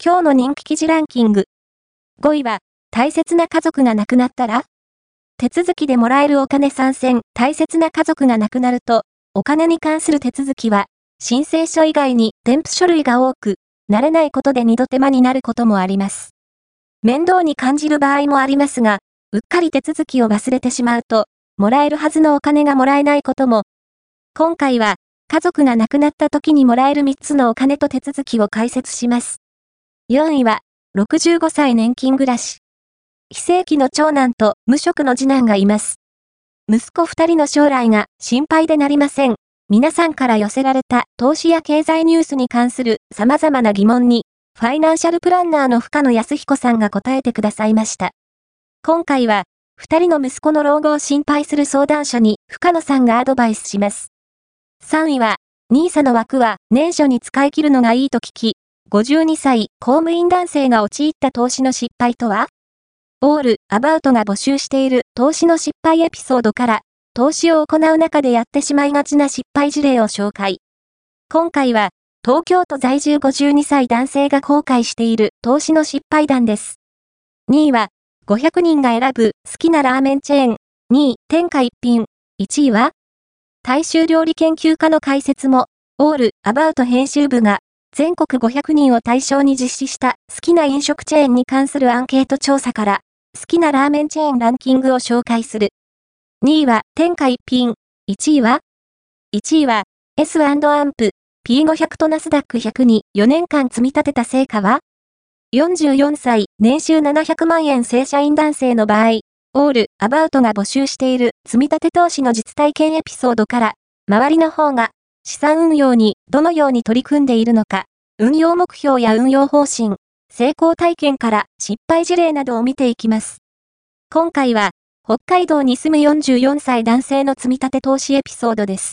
今日の人気記事ランキング。5位は、大切な家族が亡くなったら？手続きでもらえるお金参戦、大切な家族が亡くなると、お金に関する手続きは、申請書以外に添付書類が多く、慣れないことで二度手間になることもあります。面倒に感じる場合もありますが、うっかり手続きを忘れてしまうと、もらえるはずのお金がもらえないことも。今回は、家族が亡くなった時にもらえる3つのお金と手続きを解説します。4位は、65歳年金暮らし。非正規の長男と無職の次男がいます。息子二人の将来が心配でなりません。皆さんから寄せられた投資や経済ニュースに関する様々な疑問に、ファイナンシャルプランナーの深野康彦さんが答えてくださいました。今回は、二人の息子の老後を心配する相談所に深野さんがアドバイスします。3位は、NISA の枠は年初に使い切るのがいいと聞き、52歳、公務員男性が陥った投資の失敗とは？オール、アバウトが募集している投資の失敗エピソードから、投資を行う中でやってしまいがちな失敗事例を紹介。今回は、東京都在住52歳男性が後悔している投資の失敗談です。2位は、500人が選ぶ好きなラーメンチェーン。2位、天下一品。1位は、大衆料理研究家の解説も、オール、アバウト編集部が全国500人を対象に実施した好きな飲食チェーンに関するアンケート調査から、好きなラーメンチェーンランキングを紹介する。2位は天下一品。1位は ?1 位は S& アンプ P500 とナスダック100に4年間積み立てた成果は ?44 歳、年収700万円正社員男性の場合、オール、アバウトが募集している積み立て投資の実体験エピソードから、周りの方が資産運用にどのように取り組んでいるのか、運用目標や運用方針、成功体験から失敗事例などを見ていきます。今回は、北海道に住む44歳男性の積み立て投資エピソードです。